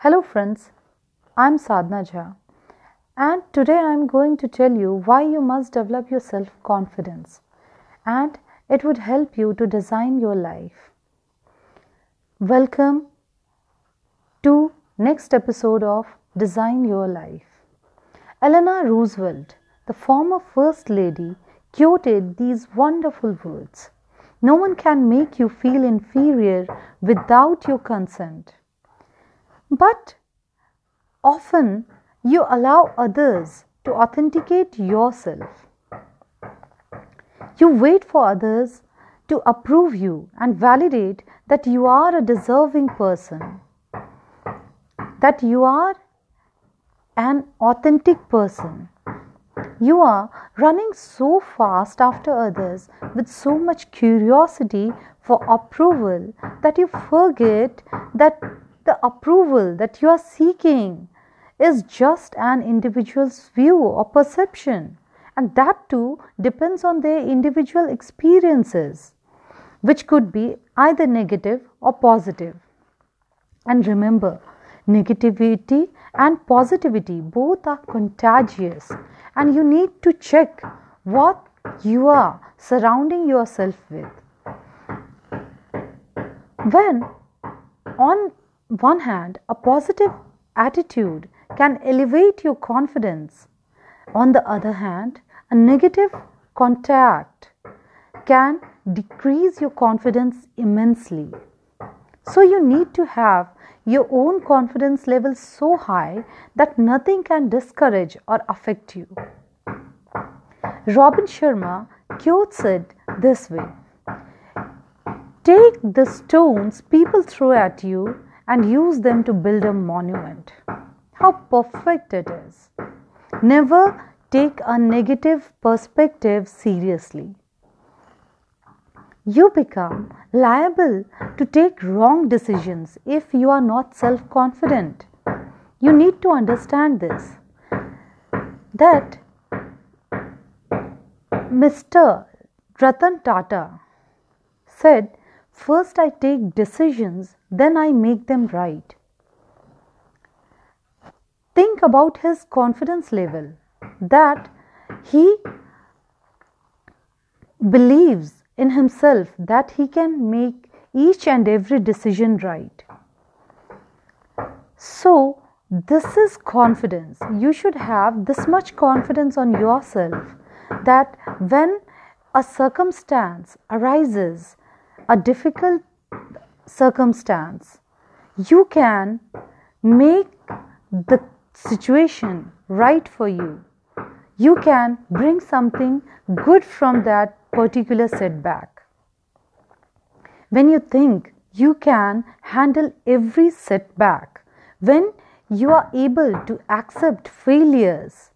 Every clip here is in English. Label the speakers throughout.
Speaker 1: Hello, friends. I'm Sadhna Jha, and today I'm going to tell you why you must develop your self confidence and it would help you to design your life. Welcome to next episode of Design Your Life. Eleanor Roosevelt, the former first lady, quoted these wonderful words. No one can make you feel inferior without your consent. But often you allow others to authenticate yourself. You wait for others to approve you and validate that you are a deserving person, that you are an authentic person. You are running so fast after others with so much curiosity for approval that you forget that the approval that you are seeking is just an individual's view or perception, and that too depends on their individual experiences, which could be either negative or positive. And remember, negativity and positivity both are contagious, and you need to check what you are surrounding yourself with. When on one hand, a positive attitude can elevate your confidence. On the other hand, a negative contact can decrease your confidence immensely. So, you need to have your own confidence level so high that nothing can discourage or affect you. Robin Sharma quotes it this way Take the stones people throw at you and use them to build a monument. How perfect it is. Never take a negative perspective seriously. You become liable to take wrong decisions if you are not self confident. You need to understand this that Mr. Ratan Tata said, First I take decisions then I make them right. Think about his confidence level that he believes in himself that he can make each and every decision right. So, this is confidence. You should have this much confidence on yourself that when a circumstance arises, a difficult circumstance, you can make the situation right for you. You can bring something good from that particular setback. When you think you can handle every setback, when you are able to accept failures,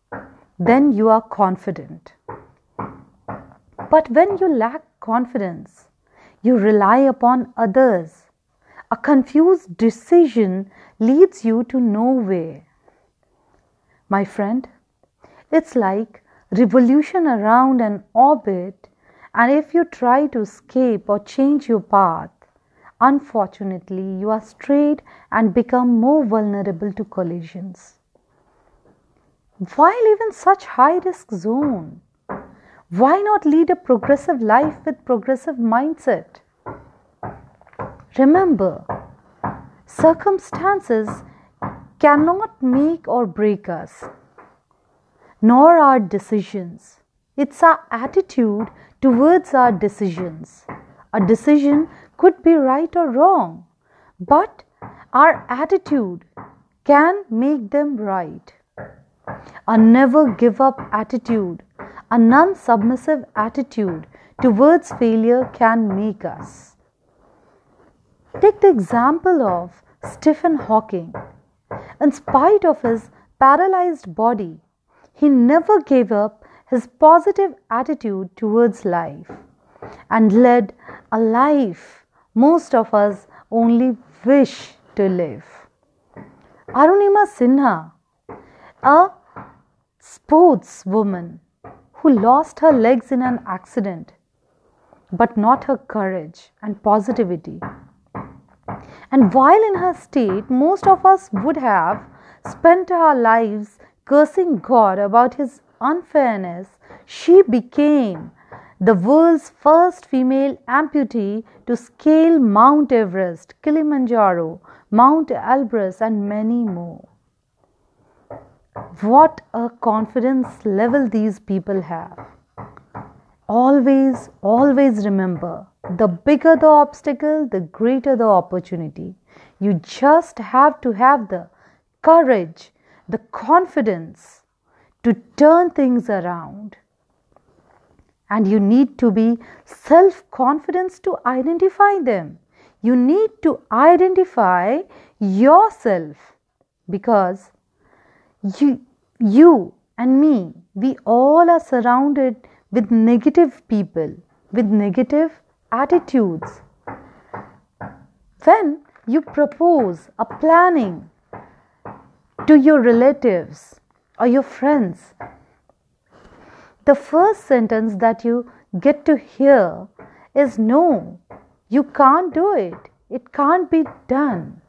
Speaker 1: then you are confident. But when you lack confidence, you rely upon others. A confused decision leads you to nowhere. My friend, it's like revolution around an orbit, and if you try to escape or change your path, unfortunately, you are strayed and become more vulnerable to collisions. Why live in such high risk zone? Why not lead a progressive life with progressive mindset? Remember, circumstances cannot make or break us, nor our decisions. It's our attitude towards our decisions. A decision could be right or wrong, but our attitude can make them right. A never give up attitude a non submissive attitude towards failure can make us. Take the example of Stephen Hawking. In spite of his paralyzed body, he never gave up his positive attitude towards life and led a life most of us only wish to live. Arunima Sinha, a sportswoman, who lost her legs in an accident, but not her courage and positivity. And while in her state, most of us would have spent our lives cursing God about his unfairness, she became the world's first female amputee to scale Mount Everest, Kilimanjaro, Mount Elbrus, and many more. What a confidence level these people have. Always, always remember the bigger the obstacle, the greater the opportunity. You just have to have the courage, the confidence to turn things around. And you need to be self confidence to identify them. You need to identify yourself because you, you and me, we all are surrounded with negative people, with negative attitudes. When you propose a planning to your relatives or your friends, the first sentence that you get to hear is no, you can't do it. It can't be done.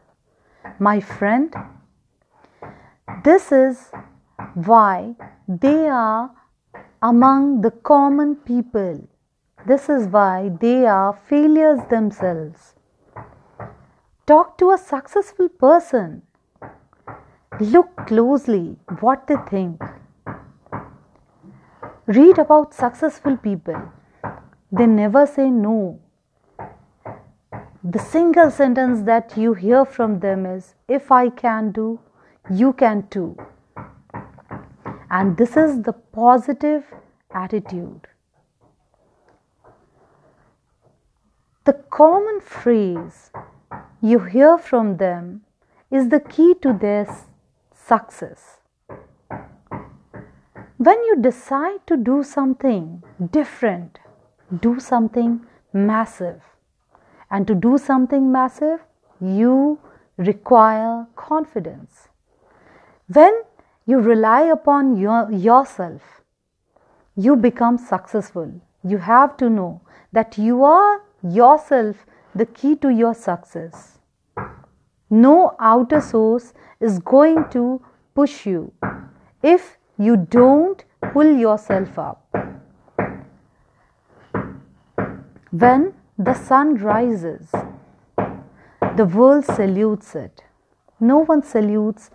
Speaker 1: My friend, this is why they are among the common people. This is why they are failures themselves. Talk to a successful person. Look closely what they think. Read about successful people. They never say no. The single sentence that you hear from them is If I can do, you can too. And this is the positive attitude. The common phrase you hear from them is the key to their success. When you decide to do something different, do something massive. And to do something massive, you require confidence. When you rely upon your, yourself, you become successful. You have to know that you are yourself the key to your success. No outer source is going to push you if you don't pull yourself up. When the sun rises, the world salutes it. No one salutes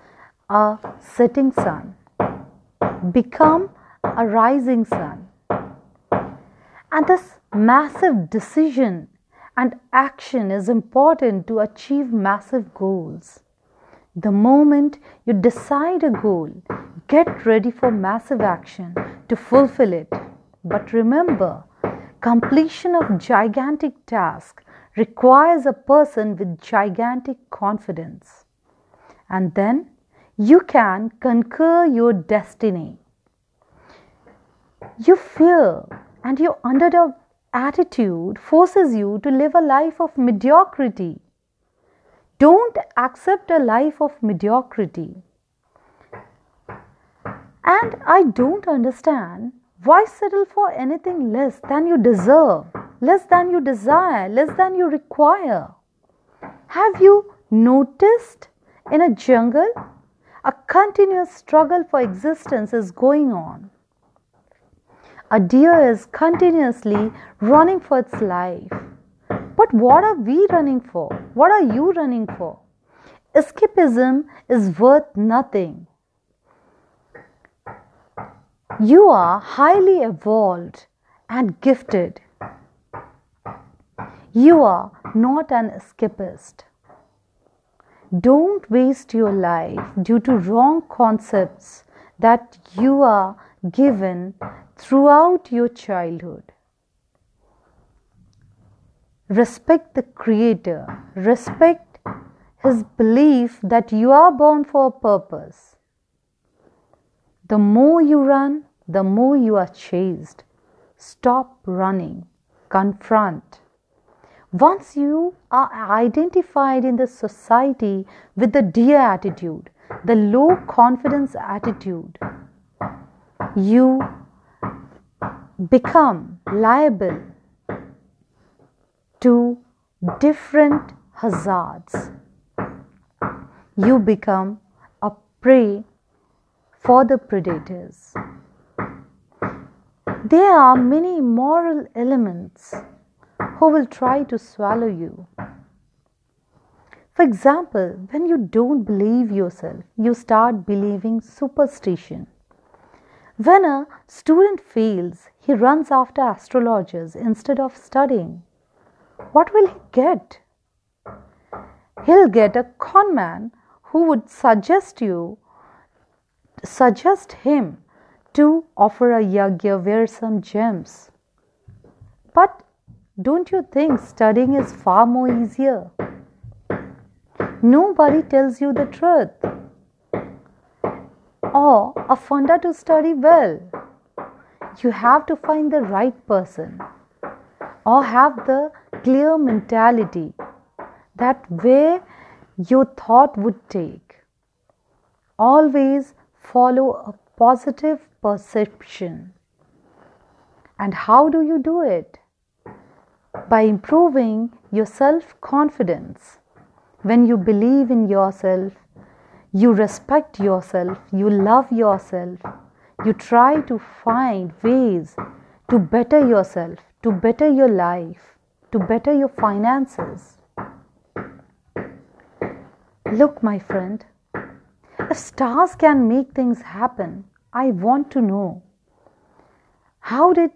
Speaker 1: a setting sun. Become a rising sun. And this massive decision and action is important to achieve massive goals. The moment you decide a goal, get ready for massive action to fulfill it. But remember, completion of gigantic task requires a person with gigantic confidence. And then you can conquer your destiny. Your fear and your underdog attitude forces you to live a life of mediocrity. Don't accept a life of mediocrity. And I don't understand why settle for anything less than you deserve, less than you desire, less than you require. Have you noticed in a jungle a continuous struggle for existence is going on. A deer is continuously running for its life. But what are we running for? What are you running for? Escapism is worth nothing. You are highly evolved and gifted. You are not an escapist. Don't waste your life due to wrong concepts that you are given throughout your childhood. Respect the Creator, respect His belief that you are born for a purpose. The more you run, the more you are chased. Stop running, confront. Once you are identified in the society with the deer attitude, the low confidence attitude, you become liable to different hazards. You become a prey for the predators. There are many moral elements who will try to swallow you. For example, when you don't believe yourself, you start believing superstition. When a student fails, he runs after astrologers instead of studying. What will he get? He'll get a con man who would suggest you suggest him to offer a yagya wear some gems. But don't you think studying is far more easier? Nobody tells you the truth. Or a funda to study well. You have to find the right person or have the clear mentality that where your thought would take. Always follow a positive perception. And how do you do it? By improving your self confidence when you believe in yourself, you respect yourself, you love yourself, you try to find ways to better yourself, to better your life, to better your finances. Look, my friend, if stars can make things happen, I want to know how did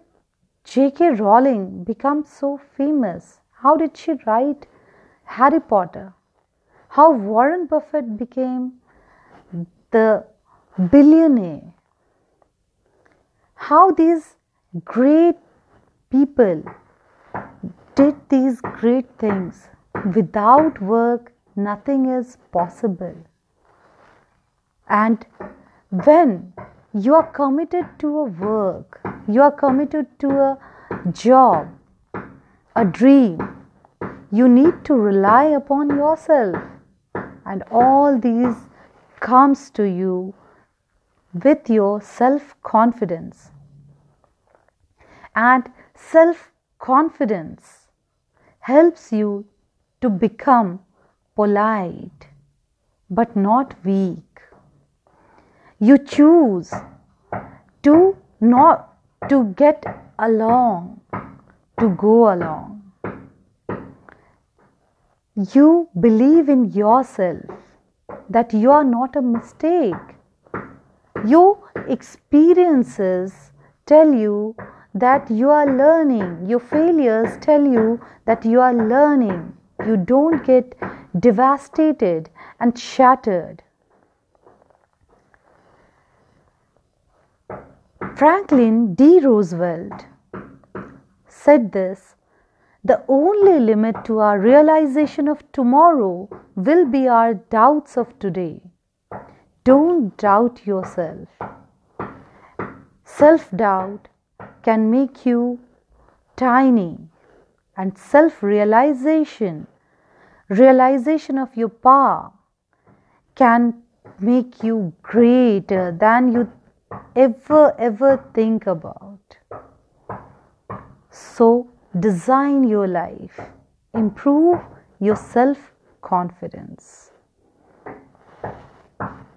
Speaker 1: J.K. Rowling become so famous? How did she write Harry Potter? how Warren Buffett became the billionaire, how these great people did these great things. Without work, nothing is possible. And when you are committed to a work, you are committed to a job, a dream, you need to rely upon yourself. And all these comes to you with your self confidence and self confidence helps you to become polite but not weak. You choose to not to get along to go along you believe in yourself that you are not a mistake. Your experiences tell you that you are learning. Your failures tell you that you are learning. You don't get devastated and shattered. Franklin D. Roosevelt said this the only limit to our realization of tomorrow will be our doubts of today. Don't doubt yourself. Self doubt can make you tiny, and self realization, realization of your power, can make you greater than you ever, ever think about. So, design your life, improve your self confidence.